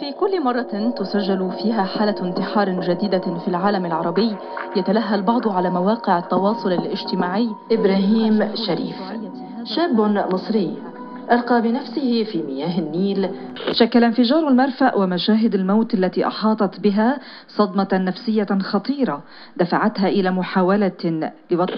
في كل مرة تسجل فيها حالة انتحار جديدة في العالم العربي يتلهى البعض على مواقع التواصل الاجتماعي. إبراهيم شريف شاب مصري ألقى بنفسه في مياه النيل. شكل انفجار المرفأ ومشاهد الموت التي أحاطت بها صدمة نفسية خطيرة دفعتها إلى محاولة لوضع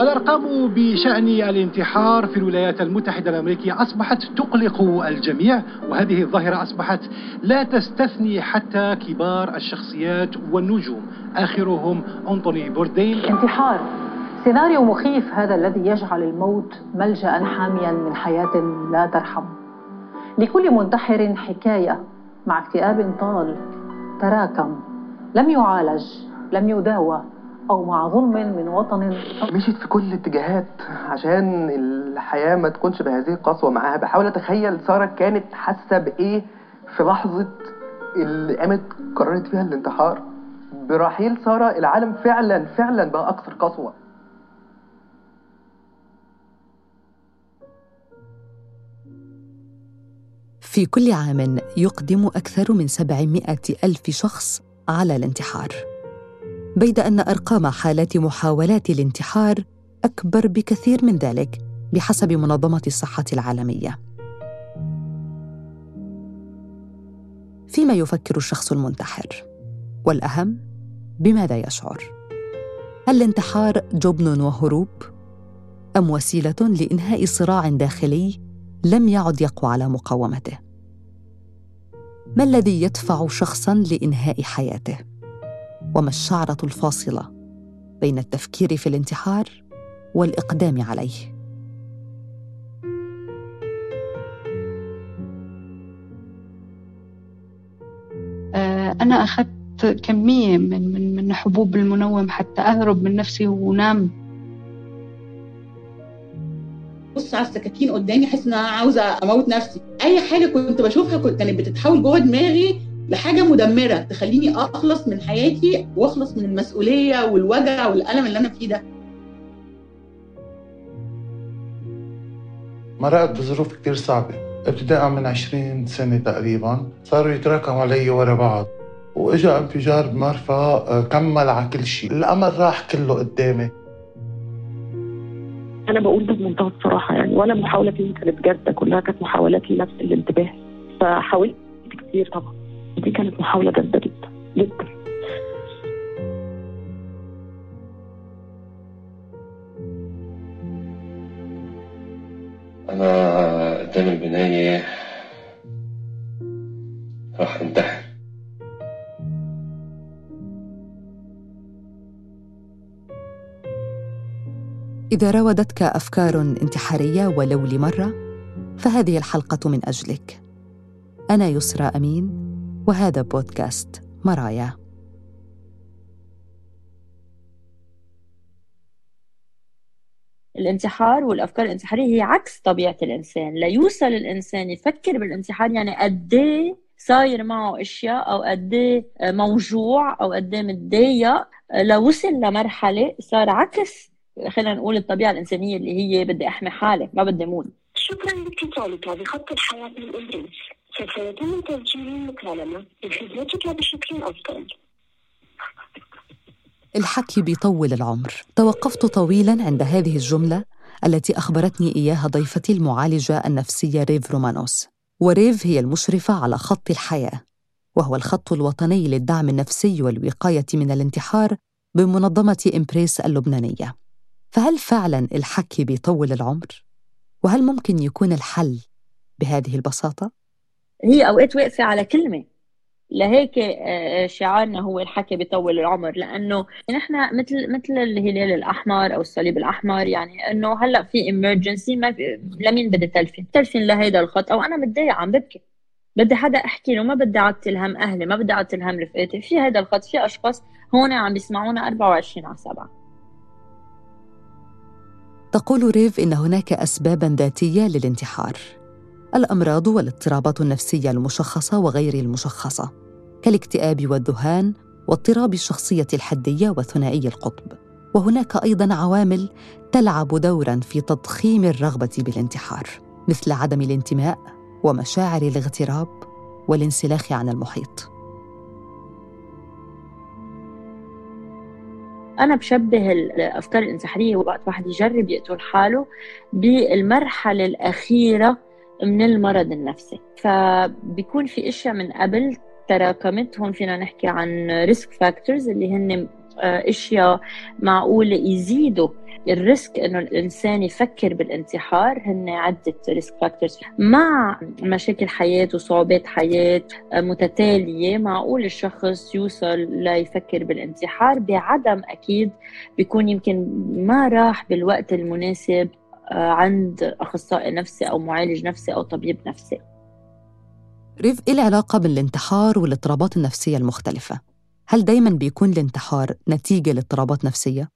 الأرقام بشأن الانتحار في الولايات المتحدة الأمريكية أصبحت تقلق الجميع وهذه الظاهرة أصبحت لا تستثني حتى كبار الشخصيات والنجوم. آخرهم أنطوني بوردين. انتحار. سيناريو مخيف هذا الذي يجعل الموت ملجأ حاميا من حياة لا ترحم. لكل منتحر حكاية مع اكتئاب طال تراكم. لم يعالج لم يداوى. أو مع ظلم من وطن. مشيت في كل الاتجاهات عشان الحياة ما تكونش بهذه القسوة معاها. بحاول أتخيل سارة كانت حاسة بإيه في لحظة اللي قامت قررت فيها الانتحار. برحيل سارة العالم فعلا فعلا بقى أكثر قسوة. في كل عام يقدم أكثر من 700 ألف شخص على الانتحار. بيد أن أرقام حالات محاولات الانتحار أكبر بكثير من ذلك بحسب منظمة الصحة العالمية. فيما يفكر الشخص المنتحر والأهم بماذا يشعر؟ هل الانتحار جبن وهروب؟ أم وسيلة لإنهاء صراع داخلي لم يعد يقوى على مقاومته؟ ما الذي يدفع شخصا لإنهاء حياته؟ وما الشعرة الفاصلة بين التفكير في الانتحار والإقدام عليه. آه، أنا أخذت كمية من من من حبوب المنوم حتى أهرب من نفسي ونام. بص على السكاكين قدامي احس إن أنا عاوزة أموت نفسي. أي حاجة كنت بشوفها كنت كانت بتتحول جوه دماغي لحاجة مدمرة تخليني أخلص من حياتي وأخلص من المسؤولية والوجع والألم اللي أنا فيه ده. مرقت بظروف كتير صعبة. ابتداء من عشرين سنة تقريبا صاروا يتراكموا علي ورا بعض. وإجا انفجار بمرفأ آه، كمل على كل شيء. الأمل راح كله قدامي. أنا بقول ده بمنتهى الصراحة يعني ولا محاولة فيهم كانت جاده كلها كانت محاولات لنفس الانتباه. فحاولت كتير طبعا. دي كانت محاولة جاده جدا جدا. أنا قدام البناية راح انتحر. إذا راودتك أفكار انتحارية ولو لمره فهذه الحلقة من أجلك. أنا يسرى أمين وهذا بودكاست مرايا. الانتحار والأفكار الانتحارية هي عكس طبيعة الإنسان. ليوصل الإنسان يفكر بالانتحار يعني قد إيه صاير معه أشياء أو قد إيه موجوع أو قد إيه متضايق. لوصل لمرحلة صار عكس خلينا نقول الطبيعة الإنسانية اللي هي بدي أحمي حالي ما بدي أموت. شكرا لاتصالك بخط الحياة من إبريس سوف يتم تسجيل المكالمة. لخدمتك بشكل أفضل. الحكي بيطول العمر. توقفت طويلا عند هذه الجملة التي أخبرتني إياها ضيفتي المعالجة النفسية ريف رومانوس. وريف هي المشرفة على خط الحياة وهو الخط الوطني للدعم النفسي والوقاية من الانتحار بمنظمة إمبريس اللبنانية. فهل فعلا الحكي بيطول العمر؟ وهل ممكن يكون الحل بهذه البساطة؟ هي أوقات واقفة على كلمة. لهيك آه، شعارنا هو الحكي بيطول العمر. لأنه نحن مثل مثل الهلال الأحمر أو الصليب الأحمر يعني إنه هلأ في ايمرجنسي ما لمين بدي تلفن؟ تلفن لهيدا الخط أو أنا متضايقه عم ببكي. بدي حدا أحكي له ما بدي أعطي الهم أهلي ما بدي أعطي الهم رفقاتي. في هذا الخط في أشخاص هون عم بيسمعونا 24 على 7 تقول ريف إن هناك اسبابا ذاتية للانتحار. الأمراض والاضطرابات النفسية المشخصة وغير المشخصة كالاكتئاب والذهان واضطراب الشخصية الحدية وثنائي القطب. وهناك أيضا عوامل تلعب دورا في تضخيم الرغبة بالانتحار مثل عدم الانتماء ومشاعر الاغتراب والانسلاخ عن المحيط. أنا بشبه الأفكار الانتحارية وقت واحد يجرب يقتل حاله بالمرحلة الأخيرة من المرض النفسي. فبيكون في أشياء من قبل تراكمت هون فينا نحكي عن risk factors اللي هن آه، أشياء معقول يزيدوا ال risk إنه الإنسان يفكر بالانتحار هن عدة risk factors مع مشاكل حياه وصعوبات حياه آه، متتالية معقول الشخص يوصل ليفكر بالانتحار. بعدم أكيد بيكون يمكن ما راح بالوقت المناسب عند أخصائي نفسي أو معالج نفسي أو طبيب نفسي ريف إيه العلاقة بين الانتحار والاضطرابات النفسية المختلفة؟ هل دايما بيكون الانتحار نتيجة لاضطرابات نفسية؟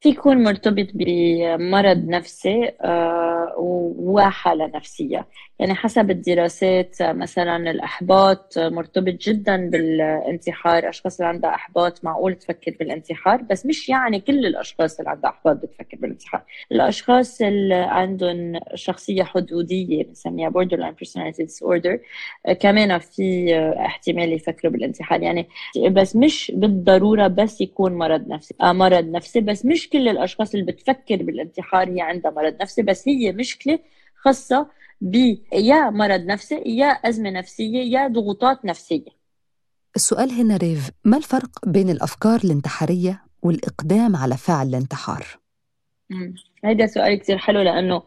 في يكون مرتبط بمرض نفسي آه، وحالة نفسية. يعني حسب الدراسات مثلا الإحباط مرتبط جدا بالانتحار. أشخاص اللي عندها إحباط معقول تفكر بالانتحار بس مش يعني كل الأشخاص اللي عندها إحباط بتفكر بالانتحار. الأشخاص اللي عندهم شخصية حدودية بنسميها borderline personality disorder آه، كمان في احتمال يفكروا بالانتحار. يعني بس مش بالضرورة بس يكون مرض نفسي آه مرض نفسي بس مش كل الأشخاص اللي بتفكر بالانتحار هي عندها مرض نفسي بس هي مشكلة خاصة ب يا مرض نفسي يا أزمة نفسية يا ضغوطات نفسية. السؤال هنا ريف ما الفرق بين الأفكار الانتحارية والإقدام على فعل الانتحار؟ هيدا سؤال كثير حلو لأنه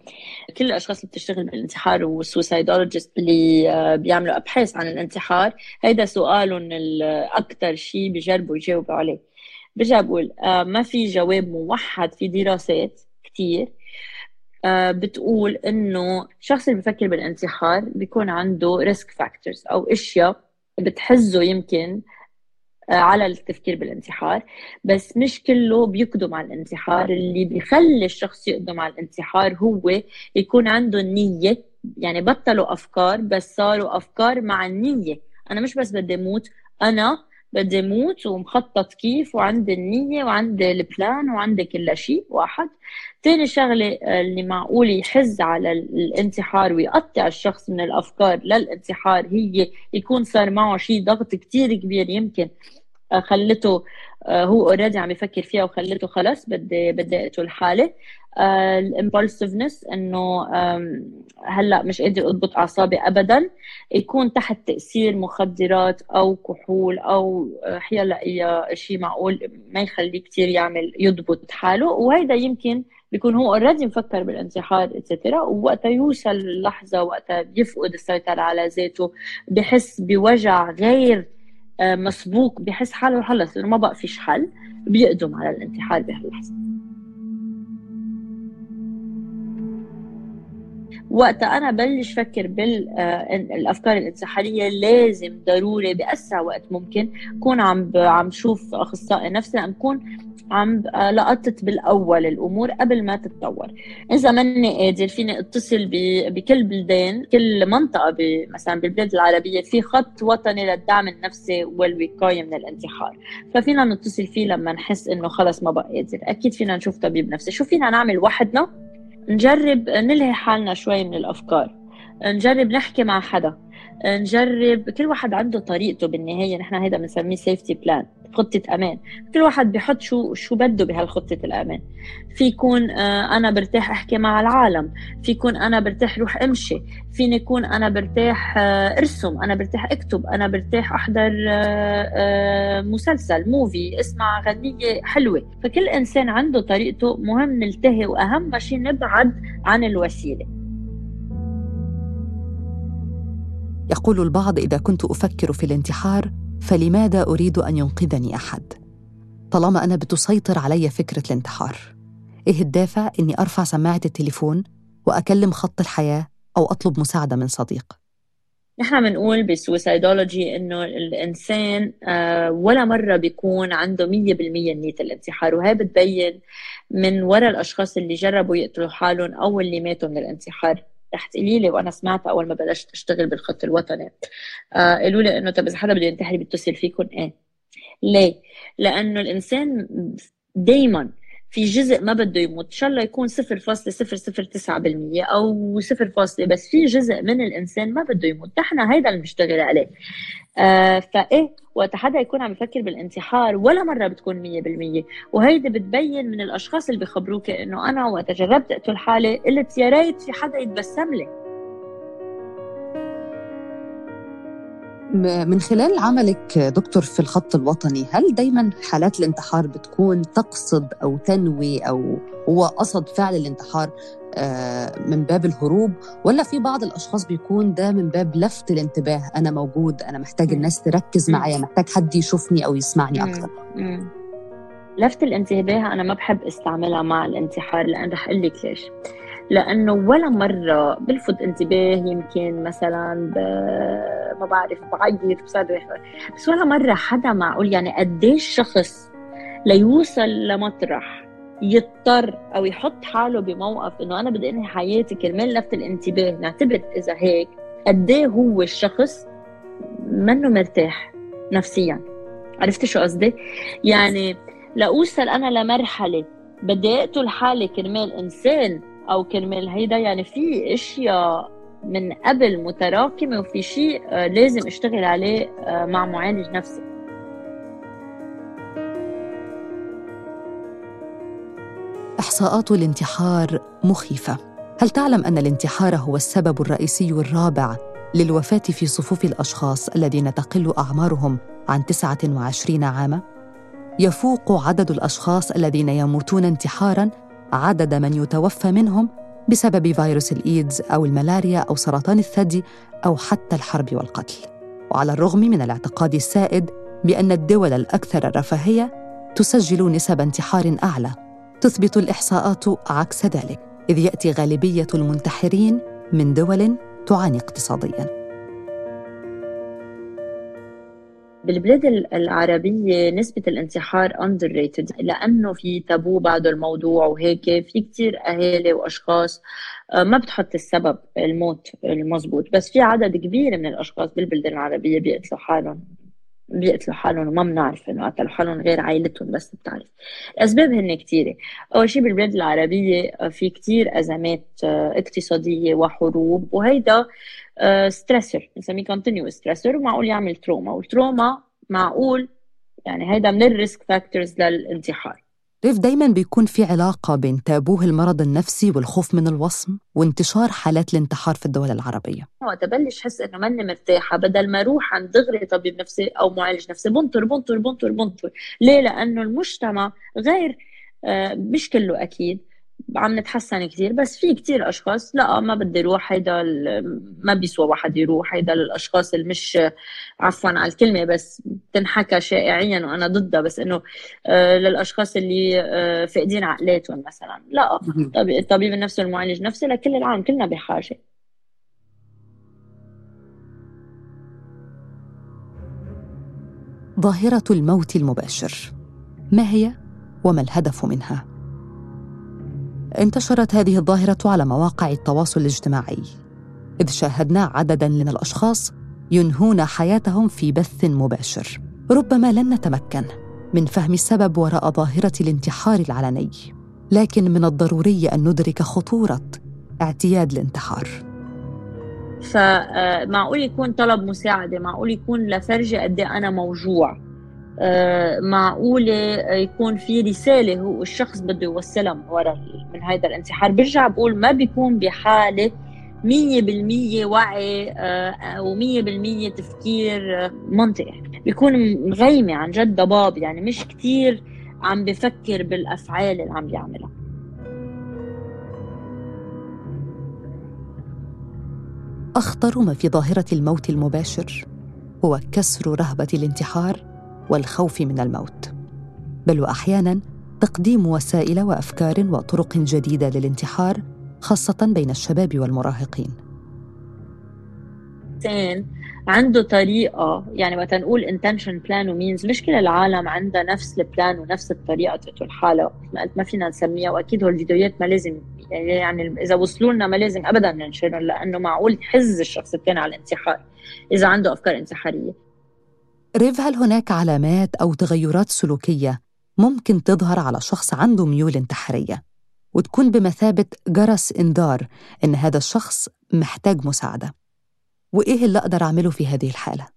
كل الأشخاص اللي بتشتغل بالانتحار والسوسايدولوجيست اللي آه، بيعملوا أبحاث عن الانتحار هيدا سؤالهم الأكثر شيء بيجربوا يجاوبوا عليه. برجع بقول آه، ما في جواب موحد في دراسات كتير. آه، بتقول إنه الشخص اللي بفكر بالانتحار بيكون عنده risk factors أو أشياء بتحزه يمكن آه، على التفكير بالانتحار. بس مش كله بيقدم على الانتحار. اللي بيخلي الشخص يقدم على الانتحار هو يكون عنده النية يعني بطلوا أفكار بس صاروا أفكار مع النية. أنا مش بس بدي أموت أنا بدي موت ومخطط كيف وعندي النية وعندي ال plan وعندي كل شيء واحد. تاني شغلة اللي معقول يحز على الانتحار ويقطع الشخص من الأفكار للانتحار هي يكون صار معه شيء ضغط كتير كبير يمكن خلته آه، هو already عم يفكر فيها وخلته خلص بدي بدي أقتل حالي. ال impulsiveness إنه هلأ مش قادر أضبط أعصابي ابدا. يكون تحت تأثير مخدرات أو كحول أو حيلا اي شيء معقول ما يخليه كثير يعمل يضبط حاله. وهيدا يمكن بيكون هو اوريدي مفكر بالانتحار اتسترا ووقتها يوصل اللحظه وقتها بيفقد السيطرة على ذاته. بحس بوجع غير آه، مسبوق. بحس حاله خلص انه ما بقى فيش حل. بيقدم على الانتحار بهاللحظة. وقتها أنا بلش فكر بالافكار آه، الانتحاريه لازم ضروري بأسرع وقت ممكن كون عم عم شوف أخصائي نفسي عم كون عم آه، لقطت بالأول الأمور قبل ما تتطور. إذا ماني قادر فيني أتصل بكل بلدان كل منطقة مثلا بالبلاد العربية في خط وطني للدعم النفسي والوقاية من الانتحار. ففينا نتصل فيه لما نحس إنه خلص ما بقى قادر. أكيد فينا نشوف طبيب نفسي. شو فينا نعمل وحدنا؟ نجرب نلهي حالنا شوي من الأفكار. نجرب نحكي مع حدا. نجرب كل واحد عنده طريقته بالنهاية. نحن هيدا بنسميه safety plan خطة أمان. كل واحد بيحط شو شو بده بهالخطة الأمان. في يكون آه، أنا برتاح أحكي مع العالم. في يكون أنا برتاح روح أمشي. فيني يكون أنا برتاح آه، أرسم. أنا برتاح أكتب. أنا برتاح أحضر آه، مسلسل movie أسمع غنية حلوة. فكل إنسان عنده طريقته مهم نلتهي وأهم شيء نبعد عن الوسيلة. يقول البعض إذا كنت أفكر في الانتحار فلماذا أريد أن ينقذني أحد؟ طالما أنا بتسيطر علي فكرة الانتحار. إيه الدافع إني أرفع سماعة التليفون وأكلم خط الحياة أو أطلب مساعدة من صديق؟ نحن بنقول بالسويسايدولوجي إنه الإنسان آه، ولا مرة بيكون عنده 100% نية الانتحار وهي بتبين من وراء الأشخاص اللي جربوا يقتلوا حالهم أو اللي ماتوا من الانتحار. رح تقولي لي وأنا سمعت أول ما بلشت أشتغل بالخط الوطني آه قالوا لي إنه طب إذا حدا بده ينتحر بيتصل فيكم إيه ليه؟ لأنه الإنسان دائما في جزء ما بده يموت. إن شاء الله يكون 0.009% أو 0 فاصلة بس في جزء من الإنسان ما بده يموت. نحن هيدا اللي بنشتغل عليه. آه فايه وقت حدا يكون عم يفكر بالانتحار ولا مرة بتكون 100% وهيدي بتبين من الأشخاص اللي بيخبروك إنه أنا وقت جربت أقتل حالي قلت يا ريت في حدا يتبسم لي. من خلال عملك دكتور في الخط الوطني هل دايما حالات الانتحار بتكون تقصد أو تنوي أو هو قصد فعل الانتحار آه، من باب الهروب؟ ولا في بعض الأشخاص بيكون ده من باب لفت الانتباه أنا موجود أنا محتاج الناس تركز معايا محتاج حد يشوفني أو يسمعني أكثر لفت الانتباه أنا ما بحب استعملها مع الانتحار لأن رح أقول لك ليش. لأنه ولا مرة بلفت انتباه يمكن مثلا ب... ما بعرف بعيط بصدق. بس ولا مرة حدا معقول يعني قديش شخص ليوصل لمطرح يضطر أو يحط حاله بموقف إنه أنا بدي أنهي حياتي كرمال لفت الانتباه. نعتبر إذا هيك قد إيه هو الشخص منه مرتاح نفسيا. عرفتي شو قصدي؟ يعني لاوصل أنا لمرحلة بدي أقتل حالي كرمال إنسان أو كرمال هيدا. يعني في إشياء من قبل متراكمه وفي شيء آه، لازم أشتغل عليه آه، مع معالج نفسي. إحصاءات الانتحار مخيفة. هل تعلم أن الانتحار هو السبب الرئيسي الرابع للوفاة في صفوف الأشخاص الذين تقل أعمارهم عن 29 عاما؟ يفوق عدد الأشخاص الذين يموتون انتحارا عدد من يتوفى منهم بسبب فيروس الإيدز أو الملاريا أو سرطان الثدي أو حتى الحرب والقتل. وعلى الرغم من الاعتقاد السائد بأن الدول الأكثر رفاهيه تسجل نسب انتحار أعلى تثبت الإحصاءات عكس ذلك إذ يأتي غالبية المنتحرين من دول تعاني اقتصاديا. بالبلاد العربية نسبة الانتحار underrated لأنه في تابو بعد الموضوع وهيك في كتير أهالي وأشخاص آه، ما بتحط السبب الموت المزبوط. بس في عدد كبير من الأشخاص بالبلدان العربية بيقتلوا حالهم. بيقتلوا حالهم وما بنعرف إنه قتلوا حالهم غير عائلتهم بس بتعرف. الأسباب هن كثيره أول شيء بالبلاد العربية آه، في كثير أزمات آه، اقتصادية وحروب وهيدا stressor بنسميه continuous stressor ومعقول يعمل trauma وال trauma معقول يعني هيدا من ال risk factors للانتحار. ريف دايما بيكون في علاقة بين تابوه المرض النفسي والخوف من الوصم وانتشار حالات الانتحار في الدول العربية. وقت بلش حس إنه ماني مرتاحة بدل ما أروح عند دغري طبيب نفسي أو معالج نفسي بنطر بنطر بنطر بنطر. ليه؟ لأنه المجتمع غير آه، مش كله أكيد. عم نتحسن كثير بس في كثير أشخاص لا ما بدي أروح هيدا ما بيسوى واحد يروح هيدا للاشخاص اللي مش عفوا على الكلمة بس تنحكى شائعيا وأنا ضدها بس إنه آه، للأشخاص اللي آه، فاقدين عقلاتهم مثلا لا الطبيب النفسي والمعالج النفسي لكل العالم كلنا بحاجة. ظاهرة الموت المباشر ما هي وما الهدف منها؟ انتشرت هذه الظاهرة على مواقع التواصل الاجتماعي إذ شاهدنا عددا من الأشخاص ينهون حياتهم في بث مباشر. ربما لن نتمكن من فهم السبب وراء ظاهرة الانتحار العلني لكن من الضروري أن ندرك خطورة اعتياد الانتحار. فمعقول يكون طلب مساعدة معقول يكون لفرجة قد إيه أنا موجوع. معقولة يكون في رسالة هو الشخص بده يوصلها من وراء من هذا الانتحار. برجع بقول ما بيكون بحالة مية بالمية وعي آه، ومية بالمية تفكير منطقي. بيكون مغيمة عن جد ضباب يعني مش كتير عم بفكر بالأفعال اللي عم بيعملها. أخطر ما في ظاهرة الموت المباشر هو كسر رهبة الانتحار والخوف من الموت. بل واحيانا تقديم وسائل وأفكار وطرق جديدة للانتحار خاصة بين الشباب والمراهقين. عنده طريقة يعني وقت نقول intention plan ومينز مش كل العالم عندها نفس البلان ونفس الطريقة تقتل حالها ما فينا نسميها وأكيد هو الفيديوهات ما لازم يعني إذا وصلوا لنا ما لازم ابدا ننشرهم لأنه معقول يحز الشخص الثاني على الانتحار إذا عنده أفكار انتحارية. ريف هل هناك علامات أو تغيرات سلوكية ممكن تظهر على شخص عنده ميول انتحارية؟ وتكون بمثابة جرس إنذار إن هذا الشخص محتاج مساعدة. وإيه اللي أقدر أعمله في هذه الحالة؟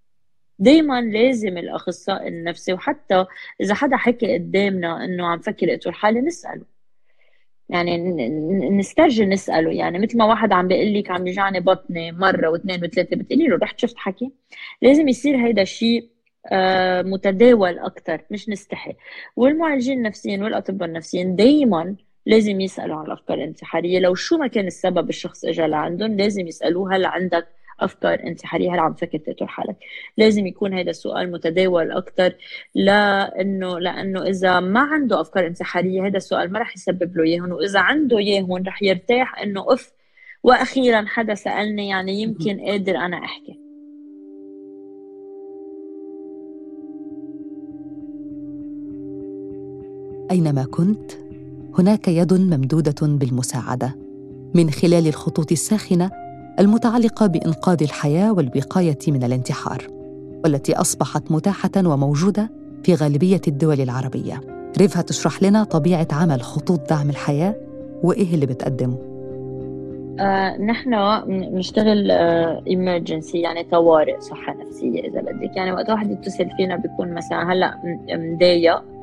دايما لازم الأخصائي النفسي وحتى إذا حدا حكي قدامنا إنه عم فكر اقتل حالي نسأله. يعني نسترجي نسأله. يعني مثل ما واحد عم بيقول لك عم يجعني بطني مرة واثنين وثلاثة بتقولي له رحت شفت حكي؟ لازم يصير هيدا الشيء متداول أكثر مش نستحي. والمعالجين النفسيين والأطباء النفسيين دائما لازم يسألوا عن الأفكار الانتحارية. لو شو ما كان السبب الشخص اجى لعندهم لازم يسألوه هل عندك أفكار انتحارية؟ هل عم تفكر تقتل حالك؟ لازم يكون هذا السؤال متداول أكثر لأنه لأنه إذا ما عنده أفكار انتحارية هذا السؤال ما رح يسبب له اياهم وإذا عنده اياهم رح يرتاح إنه اف وأخيرا حدا سألني يعني يمكن قادر أنا أحكي. أينما كنت هناك يد ممدودة بالمساعدة. من خلال الخطوط الساخنة المتعلقة بإنقاذ الحياة والوقايه من الانتحار والتي أصبحت متاحة وموجودة في غالبية الدول العربية. ريف هتشرح لنا طبيعة عمل خطوط دعم الحياة وإيه اللي بتقدمه؟ آه نحن بنشتغل ايمرجنسي آه يعني طوارئ صحة نفسية إذا بدك. يعني وقت واحد يتصل فينا بيكون مثلا هلأ مضايق.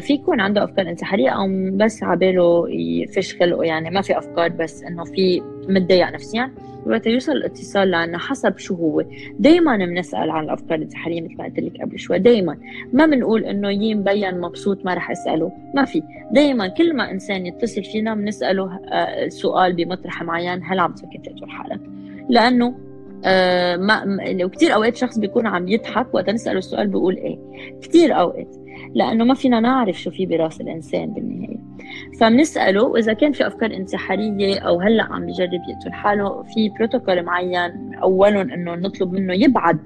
في يكون عنده أفكار انتحارية أو بس عباله يفش خلقه يعني ما في أفكار بس إنه في متضايق نفسيا وقت يوصل الاتصال لنا حسب شو هو. دائما بنسأل عن الأفكار الانتحارية مثل ما قلت لك قبل شوي دائما ما بنقول إنه يي مبين مبسوط ما رح أسأله ما في. دائما كل ما إنسان يتصل فينا بنسأله آه، سؤال بمطرح معين هل عم تفكر تقتل حالك؟ لأنه آه ما لو كثير أوقات شخص بيكون عم يضحك وقت نسأله السؤال بيقول إيه. كثير أوقات. لأنه ما فينا نعرف شو في براس الإنسان بالنهاية. فبنسأله واذا كان في أفكار انتحارية أو هلأ عم بجرب يقتل حاله في بروتوكول معين أولهم إنه نطلب منه يبعد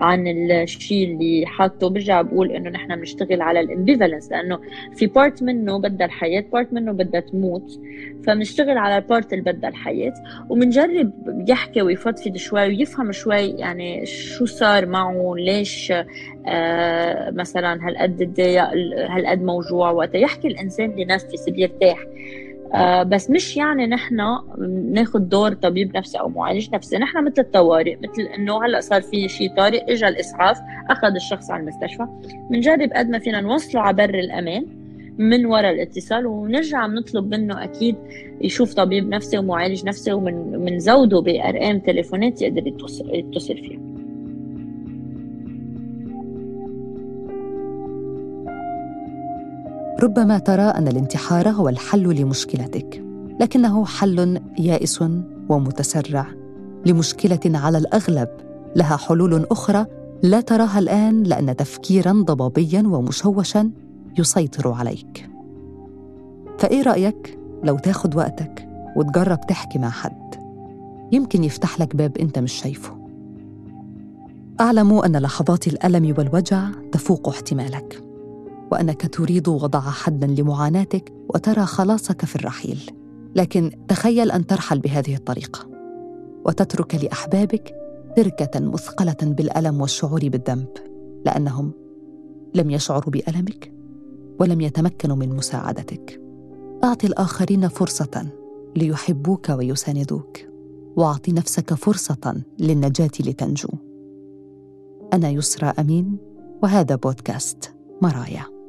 عن الشيء اللي حاطه. برجع بقول إنه نحن بنشتغل على ال ambivalence لأنه في part منه بدها الحياة part منه بدها تموت. فبنشتغل على ال part اللي بدها الحياة وبنجرب يحكي ويفضفض شوي ويفهم شوي يعني شو صار معه ليش آه مثلا هالقد تضايق هالقد موجوع وقت يحكي الإنسان بنفس بيرتاح. آه بس مش يعني نحن ناخذ دور طبيب نفسي أو معالج نفسي. نحن مثل الطوارئ مثل إنه هلأ صار في شيء طارئ اجى الإسعاف أخذ الشخص على المستشفى. بنجرب قد ما فينا نوصله على بر الأمان من وراء الاتصال ونرجع بنطلب منه أكيد يشوف طبيب نفسي ومعالج نفسي ومنزوده بارقام تليفونات يقدر يتصل فيها. ربما ترى أن الانتحار هو الحل لمشكلتك لكنه حل يائس ومتسرع. لمشكلة على الأغلب لها حلول أخرى لا تراها الآن لأن تفكيرا ضبابيا ومشوشا يسيطر عليك. فإيه رأيك؟ لو تاخد وقتك وتجرب تحكي مع حد. يمكن يفتح لك باب أنت مش شايفه. أعلم أن لحظات الألم والوجع تفوق احتمالك. وأنك تريد وضع حدا لمعاناتك وترى خلاصك في الرحيل. لكن تخيل أن ترحل بهذه الطريقة وتترك لأحبابك تركة مثقلة بالألم والشعور بالذنب لأنهم لم يشعروا بألمك ولم يتمكنوا من مساعدتك. اعط الآخرين فرصة ليحبوك ويساندوك واعط نفسك فرصة للنجاة لتنجو. أنا يسرى أمين وهذا بودكاست مرايا.